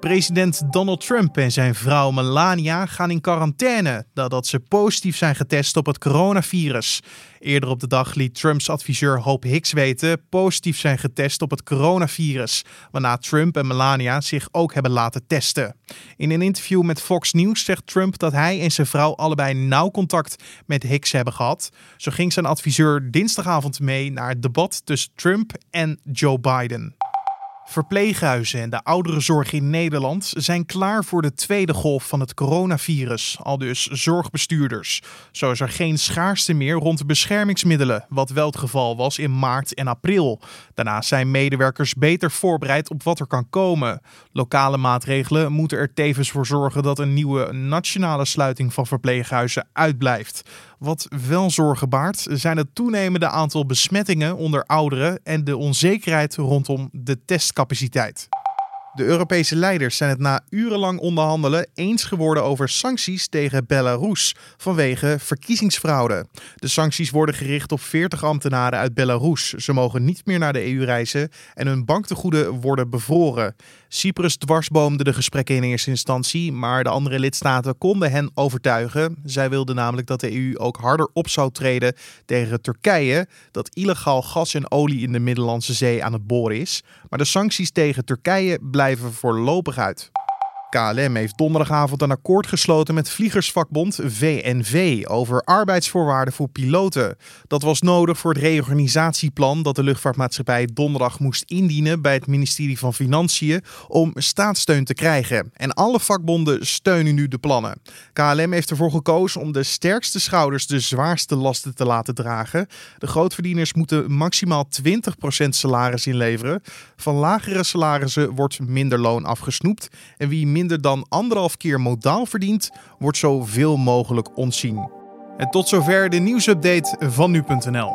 President Donald Trump en zijn vrouw Melania gaan in quarantaine nadat ze positief zijn getest op het coronavirus. Eerder op de dag liet Trumps adviseur Hope Hicks weten positief zijn getest op het coronavirus, waarna Trump en Melania zich ook hebben laten testen. In een interview met Fox News zegt Trump dat hij en zijn vrouw allebei nauw contact met Hicks hebben gehad. Zo ging zijn adviseur dinsdagavond mee naar het debat tussen Trump en Joe Biden. Verpleeghuizen en de ouderenzorg in Nederland zijn klaar voor de tweede golf van het coronavirus, al dus zorgbestuurders. Zo is er geen schaarste meer rond de beschermingsmiddelen, wat wel het geval was in maart en april. Daarnaast zijn medewerkers beter voorbereid op wat er kan komen. Lokale maatregelen moeten er tevens voor zorgen dat een nieuwe nationale sluiting van verpleeghuizen uitblijft. Wat wel zorgen baart, zijn het toenemende aantal besmettingen onder ouderen en de onzekerheid rondom de testcapaciteit. De Europese leiders zijn het na urenlang onderhandelen eens geworden over sancties tegen Belarus vanwege verkiezingsfraude. De sancties worden gericht op 40 ambtenaren uit Belarus. Ze mogen niet meer naar de EU reizen en hun banktegoeden worden bevroren. Cyprus dwarsboomde de gesprekken in eerste instantie, maar de andere lidstaten konden hen overtuigen. Zij wilden namelijk dat de EU ook harder op zou treden tegen Turkije, dat illegaal gas en olie in de Middellandse Zee aan het boren is. Maar de sancties tegen Turkije blijven voorlopig uit. KLM heeft donderdagavond een akkoord gesloten met vliegersvakbond VNV over arbeidsvoorwaarden voor piloten. Dat was nodig voor het reorganisatieplan dat de luchtvaartmaatschappij donderdag moest indienen bij het ministerie van Financiën om staatssteun te krijgen. En alle vakbonden steunen nu de plannen. KLM heeft ervoor gekozen om de sterkste schouders de zwaarste lasten te laten dragen. De grootverdieners moeten maximaal 20% salaris inleveren. Van lagere salarissen wordt minder loon afgesnoept en wie minder dan anderhalf keer modaal verdient, wordt zoveel mogelijk ontzien. En tot zover de nieuwsupdate van nu.nl.